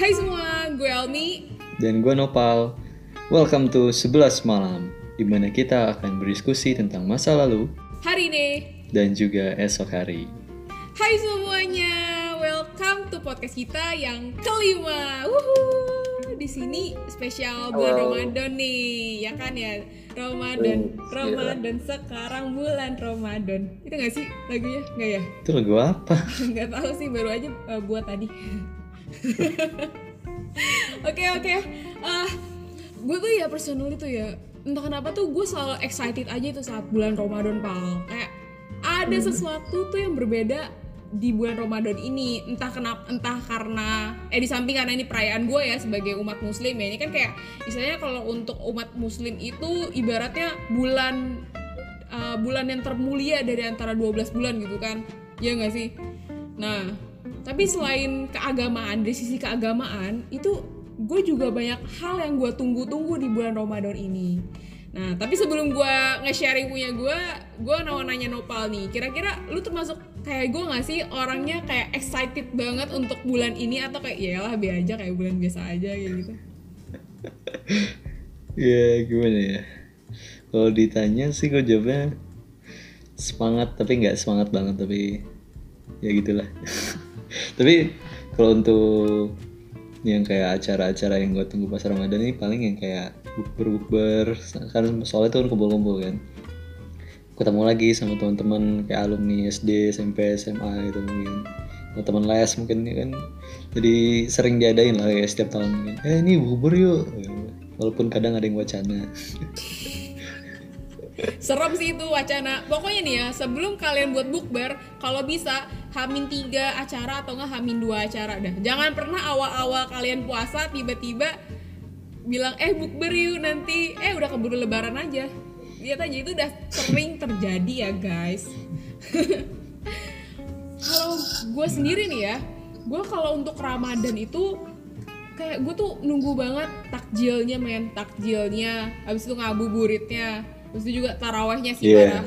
Hai semua, gue Elmi. Dan gue Nopal. Welcome to 11 Malam, di mana kita akan berdiskusi tentang masa lalu Hari ini, dan juga esok hari. hai semuanya, welcome to podcast kita yang kelima. Wuhu. Di sini spesial bulan. Ramadan nih, ya kan ya? Ramadan, Hmm, Ramadan sekarang bulan Ramadan. Itu gak sih lagunya? Nggak ya? Itu lagu apa? nggak tahu sih baru aja uh, buat tadi oke oke. Ah gue tuh ya personally tuh ya entah kenapa tuh gue selalu excited aja itu saat bulan Ramadan pal. Kayak ada sesuatu tuh yang berbeda di bulan Ramadan ini. Entah kenapa entah karena eh di samping karena ini perayaan gue ya sebagai umat muslim ya. Ini kan kayak istilahnya kalau untuk umat muslim itu ibaratnya bulan uh, bulan yang termulia dari antara 12 bulan gitu kan. Ya nggak sih? Nah tapi selain keagamaan dari sisi keagamaan itu gue juga banyak hal yang gue tunggu-tunggu di bulan Ramadan ini nah tapi sebelum gue nge-sharing punya gue gue mau nanya Nopal nih kira-kira lu termasuk kayak gue nggak sih orangnya kayak excited banget untuk bulan ini atau kayak ya lah biasa aja kayak bulan biasa aja kayak gitu Ya gimana ya? Kalau ditanya sih gue jawabnya semangat tapi nggak semangat banget tapi ya gitulah. tapi kalau untuk yang kayak acara-acara yang gue tunggu pas Ramadan ini paling yang kayak bukber-bukber. Kan soalnya tuh kumpul-kumpul kan. Ketemu lagi sama teman-teman kayak alumni SD, SMP, SMA gitu mungkin. Atau teman les mungkin ya kan. Jadi sering diadain lah kayak setiap tahun. Mungkin eh ini bubur yuk. Walaupun kadang ada yang wacana serem sih itu wacana. Pokoknya nih ya sebelum kalian buat bukber kalau bisa hamin tiga acara atau nggak hamin dua acara dah. Jangan pernah awal-awal kalian puasa tiba-tiba bilang eh bukber yuk nanti. Eh udah keburu lebaran aja. Lihat aja itu udah sering terjadi ya guys. Kalau gue sendiri nih ya gue kalau untuk ramadan itu kayak gue tuh nunggu banget takjilnya men. Takjilnya habis itu ngabuburitnya habis itu juga tarawehnya sih parah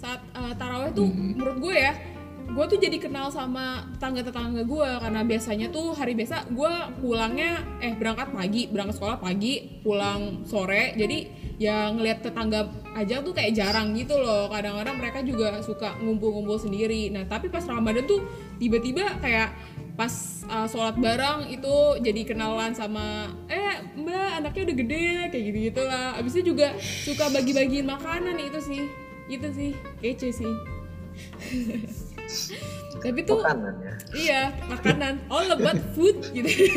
saat uh, taraweh tuh menurut gue ya gue tuh jadi kenal sama tetangga-tetangga gue. Karena biasanya tuh hari biasa gue pulangnya eh berangkat pagi berangkat sekolah pagi pulang sore. Jadi ya ngelihat tetangga aja tuh kayak jarang gitu loh. Kadang-kadang mereka juga suka ngumpul-ngumpul sendiri. Nah tapi pas ramadan tuh tiba-tiba kayak pas uh, sholat bareng itu jadi kenalan sama eh mbak anaknya udah gede kayak gitu gitulah abis itu juga suka bagi-bagiin makanan itu sih. Itu sih. Kece sih. Tapi tuh makanan ya? iya makanan. All about food gitu.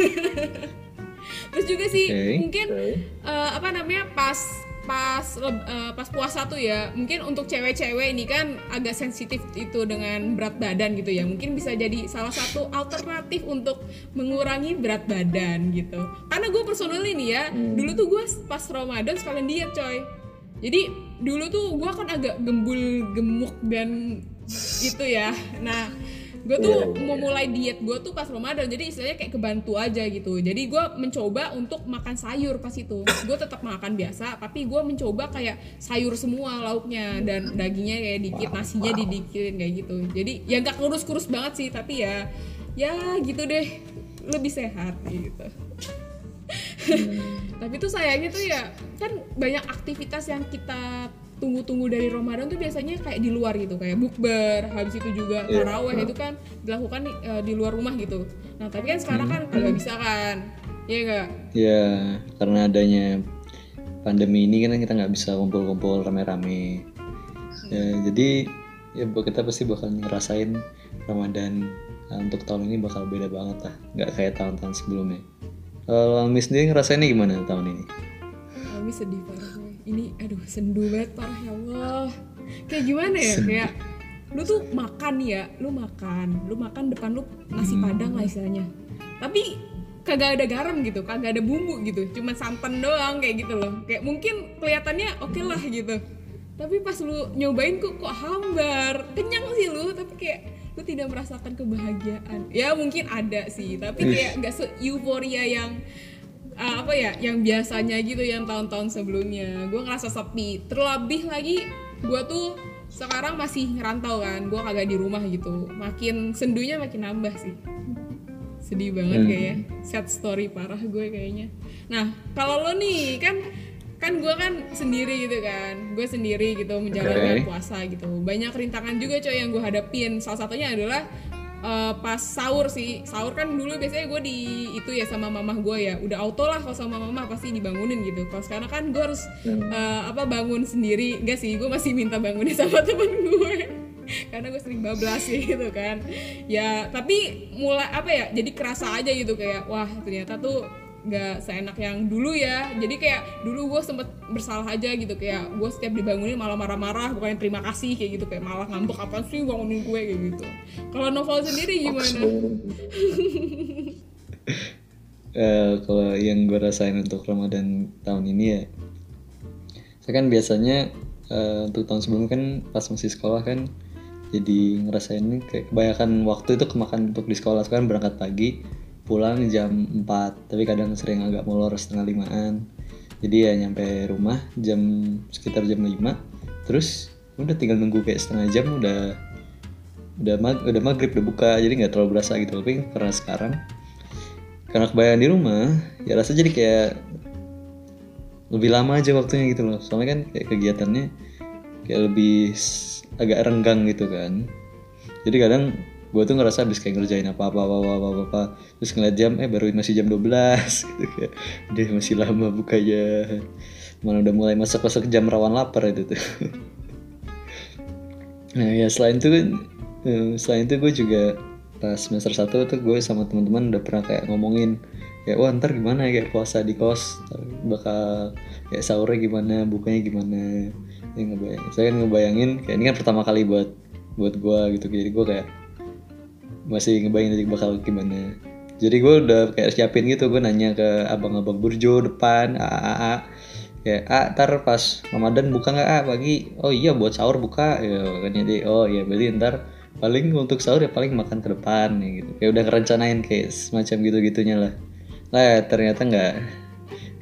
Terus juga sih Oke. mungkin Oke. eh, apa namanya pas pas eh, pas puasa tuh ya mungkin untuk cewek-cewek ini kan agak sensitif itu dengan berat badan gitu ya. Mungkin bisa jadi salah satu alternatif untuk mengurangi berat badan gitu. Karena gue personally nih ya dulu tuh gue pas Ramadan sekalian diet coy. Jadi dulu tuh gue kan agak gembul gemuk dan itu ya. Nah gue tuh Iya, iya. mau mulai diet gue tuh pas Ramadan jadi istilahnya kayak kebantu aja gitu. Jadi gue mencoba untuk makan sayur pas itu. Gue tetap makan biasa tapi gue mencoba kayak sayur semua lauknya dan dagingnya kayak dikit nasinya didikitin kayak gitu. Jadi ya nggak kurus-kurus banget sih tapi ya ya gitu deh. Lebih sehat gitu. Tapi tuh sayangnya tuh ya kan banyak aktivitas yang kita tunggu-tunggu dari Ramadan tuh biasanya kayak di luar gitu kayak bukber habis itu juga Iya. taraweh itu kan dilakukan eh, di luar rumah gitu. Nah tapi kan sekarang kan nggak bisa kan Iya nggak? Ya karena adanya pandemi ini kan kita nggak bisa kumpul-kumpul rame-rame. Ya, jadi ya buat kita pasti bakal ngerasain Ramadan nah, untuk tahun ini bakal beda banget lah. Nggak kayak tahun-tahun sebelumnya. Kalau Almi sendiri ngerasainnya gimana tahun ini? Kami sedih gue ini aduh sendu banget parah ya Allah. Kayak gimana ya? Kayak lu tuh makan ya lu makan lu makan depan lu nasi padang lah istilahnya. Tapi kagak ada garam gitu kagak ada bumbu gitu cuma santan doang kayak gitu loh. Kayak mungkin kelihatannya oke lah gitu. Tapi pas lu nyobain kok kok hambar. Kenyang sih lu tapi kayak lu tidak merasakan kebahagiaan. Ya mungkin ada sih tapi kayak nggak se euforia yang uh, apa ya yang biasanya gitu yang tahun-tahun sebelumnya. Gue ngerasa sepi. Terlebih lagi gue tuh sekarang masih ngerantau kan. Gue kagak di rumah gitu. Makin sendunya makin nambah sih. Sedih banget kayaknya. Sad story parah gue kayaknya. Nah kalau lo nih kan kan gue kan sendiri gitu kan. Gue sendiri gitu menjalankan Oke. puasa gitu. Banyak rintangan juga coy yang gue hadapin. Salah satunya adalah eh, pas sahur sih. Sahur kan dulu biasanya gue di itu ya sama mamah gue ya. Udah auto lah kalau sama mamah pasti dibangunin gitu. Kalau sekarang kan gue harus eh, apa bangun sendiri. Enggak sih gue masih minta bangunin sama temen gue karena gue sering bablas sih gitu kan. Ya tapi mulai apa ya jadi kerasa aja gitu kayak wah ternyata tuh nggak seenak yang dulu ya. Jadi kayak dulu gue sempet bersalah aja gitu. Kayak gue setiap dibangunin malah marah-marah bukannya terima kasih kayak gitu. Kayak malah ngambek apa sih bangunin gue? kayak gitu. Kalau novel sendiri gimana? Eh, kalau yang gue rasain untuk Ramadan tahun ini ya saya kan biasanya eh, untuk tahun sebelumnya kan pas masih sekolah kan jadi ngerasain kayak kebanyakan waktu itu kemakan untuk di sekolah. Kan berangkat pagi pulang jam 4 tapi kadang sering agak molor setengah limaan. Jadi ya nyampe rumah jam sekitar jam 5 terus udah tinggal nunggu kayak setengah jam udah udah mag udah maghrib udah buka jadi nggak terlalu berasa gitu. Tapi karena sekarang karena kebayang di rumah ya rasa jadi kayak lebih lama aja waktunya gitu loh. Soalnya kan kayak kegiatannya kayak lebih agak renggang gitu kan. Jadi kadang gue tuh ngerasa habis kayak ngerjain apa apa apa apa apa, apa. terus ngeliat jam eh baru masih jam 12 gitu kayak deh masih lama bukanya. Mana udah mulai masuk-masuk jam rawan lapar itu tuh. Nah ya selain itu kan selain itu gue juga pas semester 1 tuh gue sama teman-teman udah pernah kayak ngomongin kayak wah ntar gimana ya kayak puasa di kos bakal kayak sahurnya gimana bukanya gimana. Ini ngebayangin saya kan ngebayangin kayak ini kan pertama kali buat buat gue gitu. Jadi gue kayak masih ngebayangin nanti bakal gimana. Jadi gue udah kayak siapin gitu gue nanya ke abang-abang burjo depan a a a. Kayak ah ntar pas Ramadan buka nggak ah pagi? Oh iya buat sahur buka. Ya kan jadi oh iya berarti ntar. Paling untuk sahur ya paling makan ke depan ya gitu. Kayak udah ngerencanain kayak semacam gitu gitunya lah. Lah ya, ternyata nggak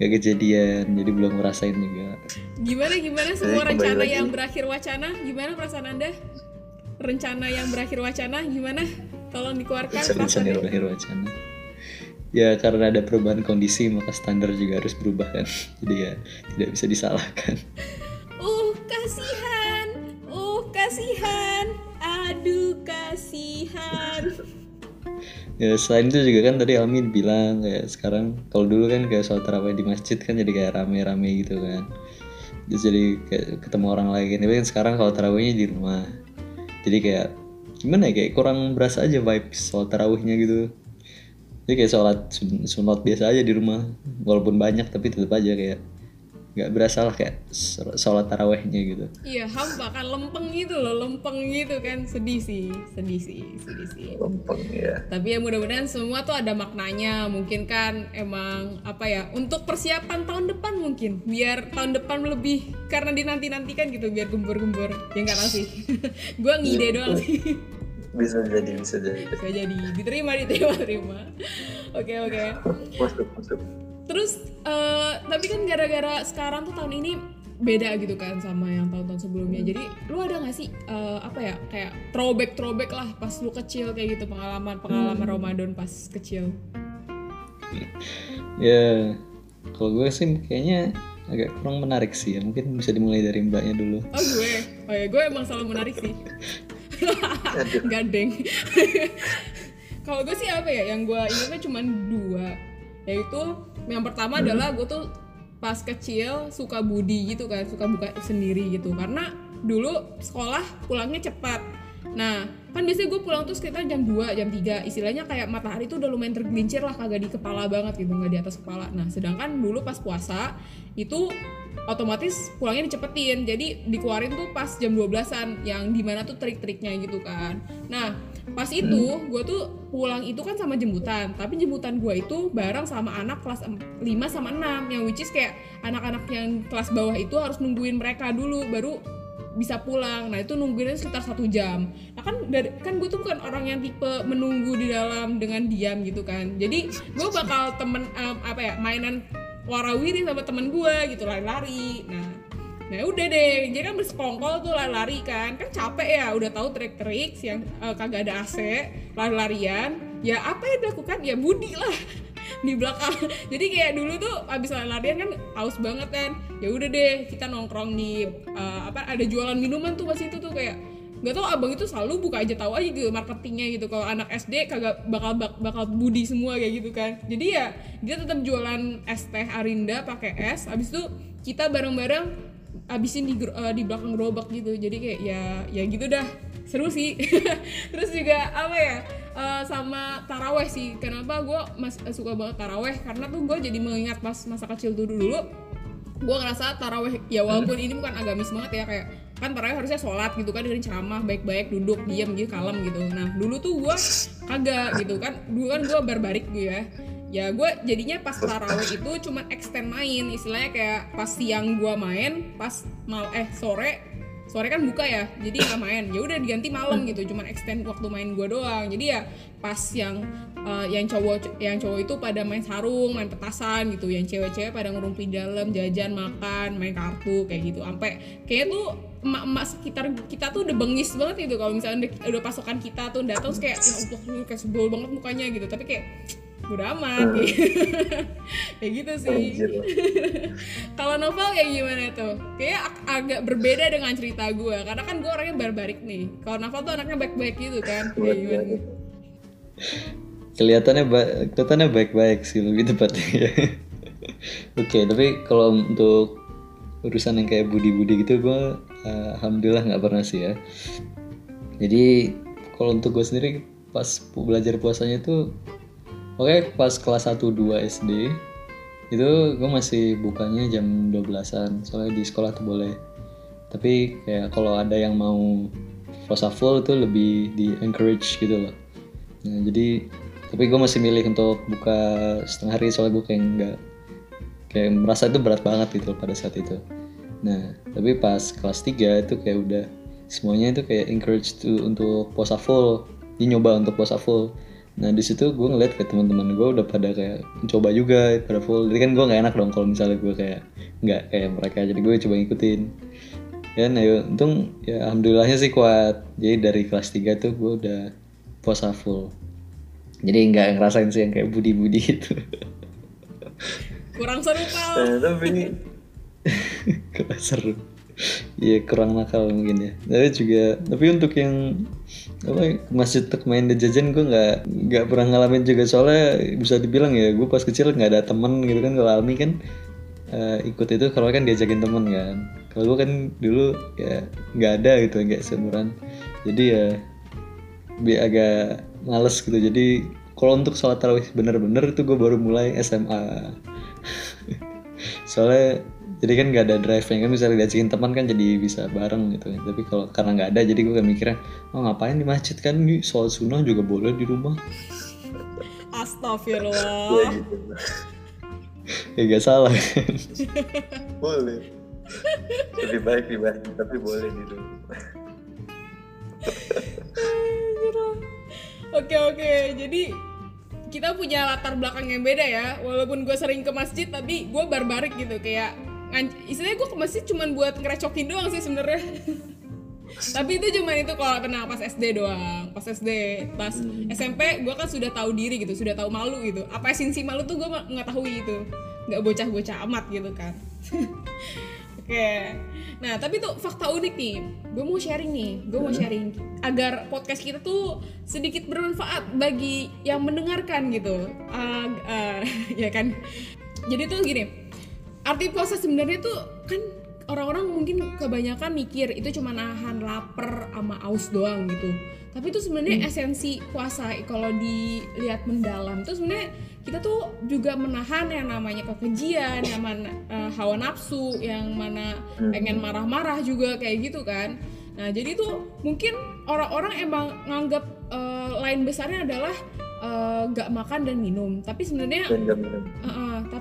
nggak kejadian. Jadi belum ngerasain juga. Gimana gimana semua kembali rencana lagi. yang berakhir wacana? Gimana perasaan anda? Rencana yang berakhir wacana gimana tolong dikeluarkan wacana ya karena ada perubahan kondisi maka standar juga harus berubah kan. Jadi ya tidak bisa disalahkan. Uh, kasihan. Uh, kasihan. Aduh, kasihan. ya selain itu juga kan tadi Almi bilang kayak sekarang kalau dulu kan kayak sholat tarawih di masjid kan jadi kayak rame-rame gitu kan. Terus jadi kayak ketemu orang lain. Tapi kan sekarang kalau tarawihnya di rumah. Jadi kayak gimana ya kayak kurang berasa aja vibes sholat tarawihnya gitu. Jadi kayak sholat sun- sunat biasa aja di rumah walaupun banyak tapi tetap aja kayak nggak berasa lah kayak sholat tarawihnya gitu Iya, hampa kan lempeng gitu loh, lempeng gitu kan. Sedih sih, sedih sih, sedih sih. lempeng ya Tapi ya mudah-mudahan semua tuh ada maknanya. Mungkin kan emang apa ya, untuk persiapan tahun depan mungkin. Biar tahun depan lebih karena dinanti-nantikan gitu biar gembur-gembur. Ya enggak tahu sih. Gua ngide doang sih. bisa jadi bisa jadi Bisa jadi diterima, diterima, terima. Oke, oke. masuk masuk Terus eh, tapi kan gara-gara sekarang tuh tahun ini beda gitu kan sama yang tahun-tahun sebelumnya. Jadi lu ada gak sih eh, apa ya kayak throwback throwback lah pas lu kecil kayak gitu pengalaman pengalaman Ramadan pas kecil. ya kalau gue sih kayaknya agak kurang menarik sih ya mungkin bisa dimulai dari mbaknya dulu Oh gue, oh ya gue emang selalu menarik sih. Gandeng. Kalau gue sih apa ya, yang gue ingatnya cuma dua, yaitu yang pertama adalah gue tuh pas kecil suka budi gitu kan, suka buka sendiri gitu, karena dulu sekolah pulangnya cepat. Nah, kan biasanya gue pulang tuh sekitar jam 2, jam 3 Istilahnya kayak matahari tuh udah lumayan tergelincir lah Kagak di kepala banget gitu, nggak di atas kepala. Nah, sedangkan dulu pas puasa Itu otomatis pulangnya dicepetin. Jadi dikeluarin tuh pas jam 12an Yang di mana tuh trik-triknya gitu kan. Nah, pas itu gue tuh pulang itu kan sama jemputan Tapi jemputan gue itu bareng sama anak kelas 5 sama 6 Yang which is kayak anak-anak yang kelas bawah itu harus nungguin mereka dulu Baru bisa pulang. Nah itu nungguinnya sekitar satu jam. Nah kan dari, kan gue tuh bukan orang yang tipe menunggu di dalam dengan diam gitu kan. Jadi gue bakal temen em, apa ya mainan warawiri sama temen gue gitu lari-lari. Nah Nah udah deh, jadi kan bersekongkol tuh lari-lari kan. Kan capek ya, udah tahu trik-trik yang eh, kagak ada AC Lari-larian. Ya apa yang dilakukan? Ya budi lah di belakang. Jadi kayak dulu tuh abis latihan kan haus banget kan. Ya udah deh kita nongkrong di eh, apa ada jualan minuman tuh pas itu tuh kayak nggak tahu abang itu selalu buka aja tahu aja gitu marketingnya gitu. Kalau anak SD kagak bakal bak- bakal budi semua kayak gitu kan. Jadi ya dia tetap jualan es teh Arinda pakai es. Abis itu kita bareng-bareng abisin di eh, di belakang gerobak gitu. Jadi kayak ya ya gitu dah. Seru sih. Terus juga apa ya eh, sama taraweh sih. Kenapa gue mas eh, suka banget taraweh? Karena tuh gue jadi mengingat pas masa kecil tuh dulu gue ngerasa taraweh ya walaupun ini bukan agamis banget ya kayak kan taraweh harusnya sholat gitu kan dengan ceramah baik-baik duduk diam gitu kalem gitu. Nah dulu tuh gue kagak gitu kan. Dulu kan gue barbarik gue ya ya gue jadinya pas taraweh itu cuman extend main. Istilahnya kayak pas siang gue main pas mal eh sore sore kan buka ya jadi nggak main. Ya udah diganti malam gitu cuman extend waktu main gue doang. Jadi ya pas yang eh, yang cowok yang cowok itu pada main sarung main petasan gitu. Yang cewek-cewek pada ngerumpi dalam jajan makan main kartu kayak gitu. Sampai kayak tuh emak-emak sekitar kita tuh udah bengis banget gitu. Kalau misalnya udah, udah pasokan kita tuh datang kayak ya Allah kayak sebel banget mukanya gitu. Tapi kayak udah amat kayak gitu sih kalau novel kayak gimana tuh? Kayak ag- agak berbeda dengan cerita gue Karena kan gue orangnya barbarik nih Kalau novel tuh anaknya baik-baik gitu kan Kayak gimana? kelihatannya ba kelihatannya baik-baik sih lebih tepatnya ya. Oke, tapi kalau untuk urusan yang kayak budi-budi gitu gue eh, alhamdulillah nggak pernah sih ya. Jadi kalau untuk gue sendiri pas belajar puasanya itu oke pas kelas 1 2 SD itu gue masih bukanya jam 12-an soalnya di sekolah tuh boleh. Tapi kayak kalau ada yang mau puasa full itu lebih di encourage gitu loh. Nah, jadi tapi gue masih milih untuk buka setengah hari soalnya gue kayak nggak kayak merasa itu berat banget gitu loh pada saat itu. Nah, tapi pas kelas 3 itu kayak udah semuanya itu kayak encourage tuh untuk puasa full, dia nyoba untuk puasa full. Nah di situ gue ngeliat kayak teman-teman gue udah pada kayak mencoba juga pada full. Jadi kan gue nggak enak dong kalau misalnya gue kayak nggak kayak mereka. Jadi gue coba ngikutin. Ya, nah, ya, untung ya alhamdulillahnya sih kuat. Jadi dari kelas 3 tuh gue udah puasa full. Jadi nggak ngerasain sih yang kayak budi-budi gitu. Kurang seru pal Eh, tapi kurang seru Iya kurang nakal mungkin ya tapi juga tapi untuk yang apa masjid main jajan gue nggak nggak pernah ngalamin juga. Soalnya bisa dibilang ya gue pas kecil nggak ada temen gitu kan kalau Almi kan eh, ikut itu kalau kan diajakin temen kan. Kalau gue kan dulu ya nggak ada gitu nggak seumuran. Jadi ya bi agak males gitu. Jadi kalau untuk sholat tarawih bener-bener itu gue baru mulai SMA soalnya jadi kan nggak ada drive nya kan misalnya diajakin teman kan jadi bisa bareng gitu tapi kalau karena nggak ada jadi gue mikirnya oh ngapain di masjid kan? Ini sholat sunnah juga boleh di rumah. Ya Astagfirullah gitu. ya gak salah. Kan Boleh. Lebih baik di masjid, tapi boleh di rumah. Oke oke. Jadi kita punya latar belakang yang beda ya. Walaupun gue sering ke masjid tapi gue barbarik gitu. Kayak istilahnya gue ke masjid cuman buat ngerecokin doang sih sebenarnya. Tapi itu cuman itu kalau tenang pas SD doang pas SD pas SMP gue kan sudah tahu diri gitu sudah tahu malu gitu. Apa esensi malu tuh gue nggak tahu itu nggak bocah-bocah amat gitu kan. Oke. Nah tapi tuh fakta unik nih. Gue mau sharing nih gue mau sharing agar podcast kita tuh sedikit bermanfaat bagi yang mendengarkan gitu. Ah, ah, ya kan? Jadi tuh gini arti puasa sebenarnya tuh kan orang-orang mungkin kebanyakan mikir itu cuma nahan lapar sama aus doang gitu. Tapi itu sebenarnya esensi puasa kalau dilihat mendalam itu sebenarnya kita tuh juga menahan yang namanya kekejian yang mana eh, hawa nafsu yang mana pengen marah-marah juga kayak gitu kan. Nah jadi tuh mungkin orang-orang emang nganggap eh, lain besarnya adalah eh, nggak makan dan minum. Tapi sebenarnya. Uh-uh,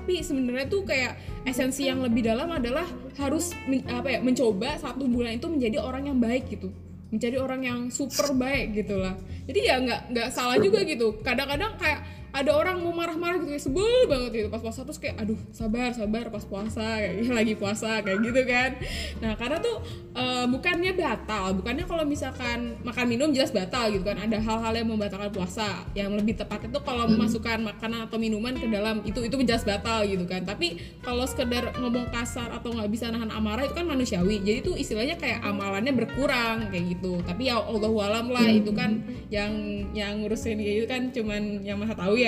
tapi sebenarnya tuh kayak esensi yang lebih dalam adalah harus men- apa ya mencoba satu bulan itu menjadi orang yang baik gitu. Menjadi orang yang super baik gitu lah. Jadi ya nggak nggak salah juga gitu. Kadang-kadang kayak ada orang mau marah-marah gitu kayak sebel banget gitu. Pas puasa terus kayak aduh sabar sabar pas puasa kayak lagi puasa kayak gitu kan. Nah karena tuh eh, bukannya batal bukannya kalau misalkan makan minum jelas batal gitu kan. Ada hal-hal yang membatalkan puasa. Yang lebih tepat itu kalau memasukkan makanan atau minuman ke dalam itu itu jelas batal gitu kan. Tapi kalau sekedar ngomong kasar atau nggak bisa nahan amarah itu kan manusiawi. Jadi itu istilahnya kayak amalannya berkurang kayak gitu. Tapi ya Allah alam lah itu kan yang yang ngurusin kayak gitu kan cuman yang maha tahu ya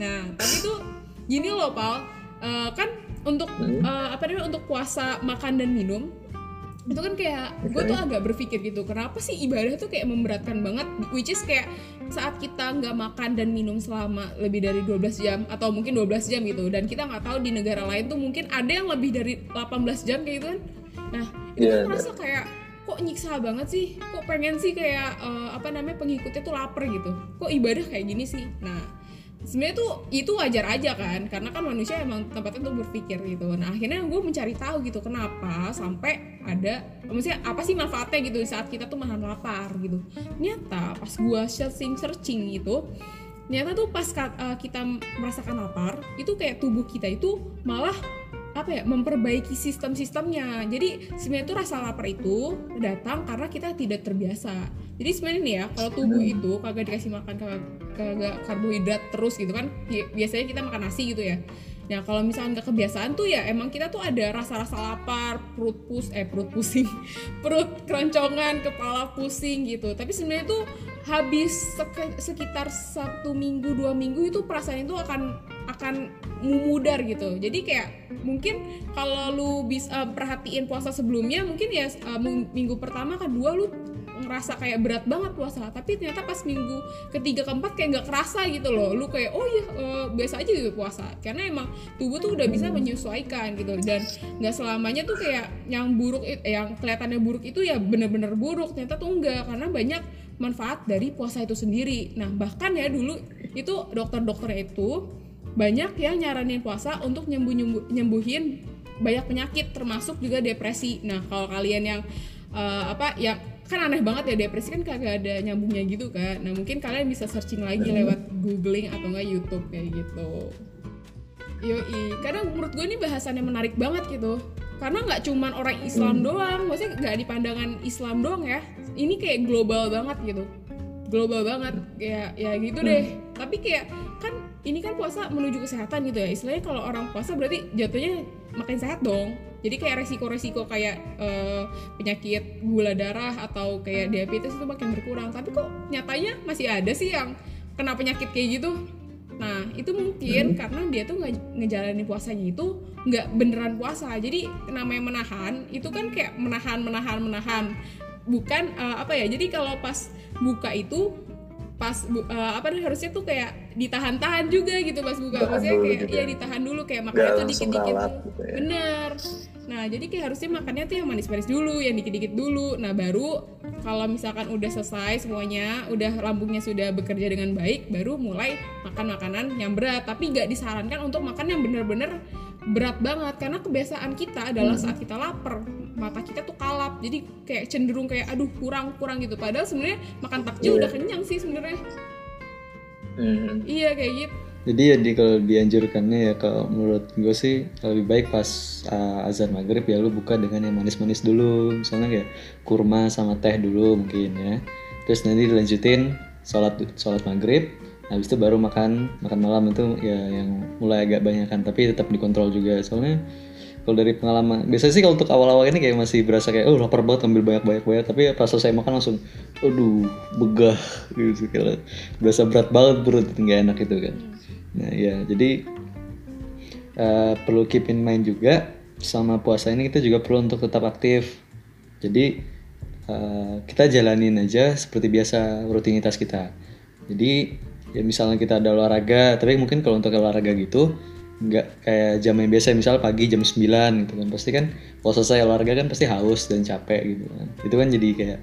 nah tapi tuh gini loh pal. Eh, kan untuk eh, apa namanya untuk puasa makan dan minum itu kan kayak gue tuh agak berpikir gitu kenapa sih ibadah tuh kayak memberatkan banget? Which is kayak saat kita nggak makan dan minum selama lebih dari 12 jam atau mungkin 12 jam gitu dan kita nggak tahu di negara lain tuh mungkin ada yang lebih dari 18 jam kayak gitu kan? Nah itu Iya, kan merasa kayak kok nyiksa banget sih? Kok pengen sih kayak eh, apa namanya pengikutnya tuh lapar gitu? Kok ibadah kayak gini sih? Nah sebenarnya tuh itu wajar aja kan karena kan manusia emang tempatnya tuh berpikir gitu. Nah akhirnya gue mencari tahu gitu kenapa sampai ada maksudnya apa sih manfaatnya gitu saat kita tuh menahan lapar gitu. Ternyata pas gue searching searching gitu ternyata tuh pas uh, kita merasakan lapar itu kayak tubuh kita itu malah apa ya memperbaiki sistem-sistemnya. Jadi sebenarnya tuh rasa lapar itu datang karena kita tidak terbiasa. Jadi sebenarnya nih ya kalau tubuh itu kagak dikasih makan kagak, kagak karbohidrat terus gitu kan bi- biasanya kita makan nasi gitu ya Nah kalau misalnya nggak kebiasaan tuh ya emang kita tuh ada rasa-rasa lapar, perut pus, eh perut pusing, perut keroncongan, kepala pusing gitu. Tapi sebenarnya tuh habis sekitar satu minggu dua minggu itu perasaan itu akan akan memudar gitu. Jadi kayak mungkin kalau lu bisa perhatiin puasa sebelumnya mungkin ya eh, minggu pertama kedua lu ngerasa kayak berat banget puasa. Tapi ternyata pas minggu ketiga keempat kayak nggak kerasa gitu loh. Lu kayak oh iya eh, biasa aja gitu puasa. Karena emang tubuh tuh udah bisa menyesuaikan gitu. Dan nggak selamanya tuh kayak yang buruk yang kelihatannya buruk itu ya bener-bener buruk. Ternyata tuh enggak karena banyak manfaat dari puasa itu sendiri. Nah bahkan ya dulu itu dokter-dokternya itu banyak yang nyaranin puasa untuk nyembuh nyembuh nyembuhin banyak penyakit termasuk juga depresi. Nah kalau kalian yang eh, apa yang kan aneh banget ya depresi kan kagak ada nyambungnya gitu kan. Nah mungkin kalian bisa searching lagi lewat googling atau enggak YouTube kayak gitu. Yoi, karena menurut gue ini bahasannya menarik banget gitu. Karena nggak cuman orang Islam doang, maksudnya nggak di pandangan Islam doang ya. Ini kayak global banget gitu. Global banget, kayak ya gitu deh. Tapi kayak kan ini kan puasa menuju kesehatan gitu ya. Istilahnya kalau orang puasa berarti jatuhnya makin sehat dong Jadi kayak resiko-resiko kayak eh, penyakit gula darah atau kayak diabetes itu makin berkurang Tapi kok nyatanya masih ada sih yang kena penyakit kayak gitu Nah, itu mungkin karena dia tuh nge- ngejalanin puasanya itu nggak beneran puasa. Jadi namanya menahan itu kan kayak menahan, menahan, menahan. Bukan eh, apa ya? Jadi kalau pas buka itu pas bu- eh, apa nih harusnya tuh kayak ditahan-tahan juga gitu pas buka. Ditahan Maksudnya kayak gitu iya ya. ditahan dulu kayak Nggak makannya tuh dikit-dikit. gitu ya. Bener. Nah, jadi kayak harusnya makannya tuh yang manis-manis dulu, yang dikit-dikit dulu. Nah, baru kalau misalkan udah selesai semuanya, udah lambungnya sudah bekerja dengan baik, baru mulai makan makanan yang berat. Tapi nggak disarankan untuk makan yang bener-bener berat banget karena kebiasaan kita adalah saat kita lapar mata kita tuh kalap jadi kayak cenderung kayak aduh kurang kurang gitu padahal sebenarnya makan takjil Iya. udah kenyang sih sebenarnya Hmm. iya kayak gitu Jadi ya di kalau dianjurkannya ya kalau menurut gue sih lebih baik pas uh, azan maghrib ya lu buka dengan yang manis-manis dulu. Misalnya kayak kurma sama teh dulu mungkin ya. Terus nanti dilanjutin sholat sholat maghrib. Habis itu baru makan makan malam itu ya yang mulai agak banyakan tapi tetap dikontrol juga. Soalnya kalau dari pengalaman biasanya sih kalau untuk awal-awal ini kayak masih berasa kayak oh lapar banget ambil banyak-banyak banyak tapi pas selesai makan langsung aduh begah gitu. Berasa berat banget perut nggak enak gitu kan nah ya jadi eh, perlu keep in mind juga sama puasa ini kita juga perlu untuk tetap aktif. Jadi eh, kita jalanin aja seperti biasa rutinitas kita. Jadi ya misalnya kita ada olahraga tapi mungkin kalau untuk olahraga gitu nggak kayak jam yang biasa misal pagi jam 9 gitu kan. Pasti kan kalau selesai olahraga kan pasti haus dan capek gitu kan. Itu kan jadi kayak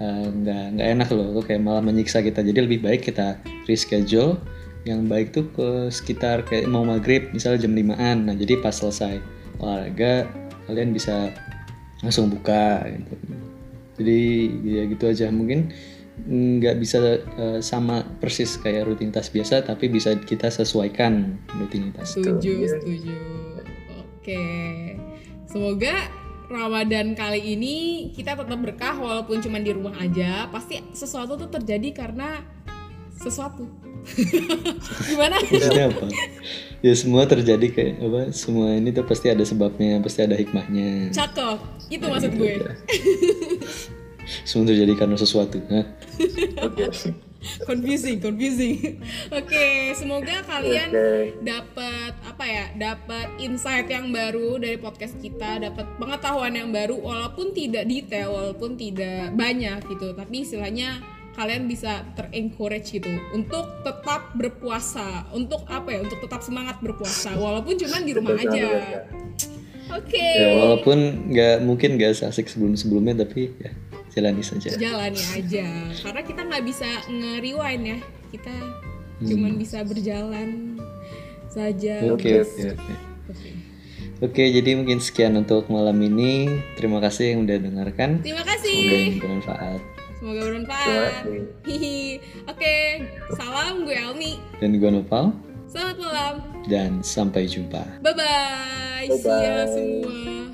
eh, nggak nggak enak loh itu kayak malah menyiksa kita. Jadi lebih baik kita reschedule yang baik tuh ke sekitar kayak mau maghrib misalnya jam 5an nah jadi pas selesai olahraga kalian bisa langsung buka gitu jadi ya gitu aja mungkin nggak bisa eh, sama persis kayak rutinitas biasa tapi bisa kita sesuaikan rutinitas Setuju, Iya. setuju. Oke. Semoga Ramadan kali ini kita tetap berkah walaupun cuma di rumah aja. Pasti sesuatu tuh terjadi karena sesuatu. Gimana? maksudnya apa ya semua terjadi kayak apa semua ini tuh pasti ada sebabnya pasti ada hikmahnya Cakep. Itu maksud gue. semua terjadi karena sesuatu nah Oke. confusing, confusing. Oke, semoga kalian Oke. dapat apa ya? Dapat insight yang baru dari podcast kita, dapat pengetahuan yang baru walaupun tidak detail, walaupun tidak banyak gitu, tapi istilahnya kalian bisa ter-encourage gitu untuk tetap berpuasa, untuk apa ya? Untuk tetap semangat berpuasa walaupun cuma di rumah Betul aja. Oke. ya walaupun nggak mungkin nggak seasik sebelum sebelumnya tapi ya jalani saja jalani aja karena kita nggak bisa nge-rewind ya kita cuman bisa berjalan saja oke Oke. oke oke Oke. Oke, jadi mungkin sekian untuk malam ini. Terima kasih yang udah dengarkan. terima Semoga kasih yang bermanfaat. Semoga bermanfaat. Hihi. oke salam gue Almi Dan gue Nopal. selamat malam Dan sampai jumpa. bye bye see ya semua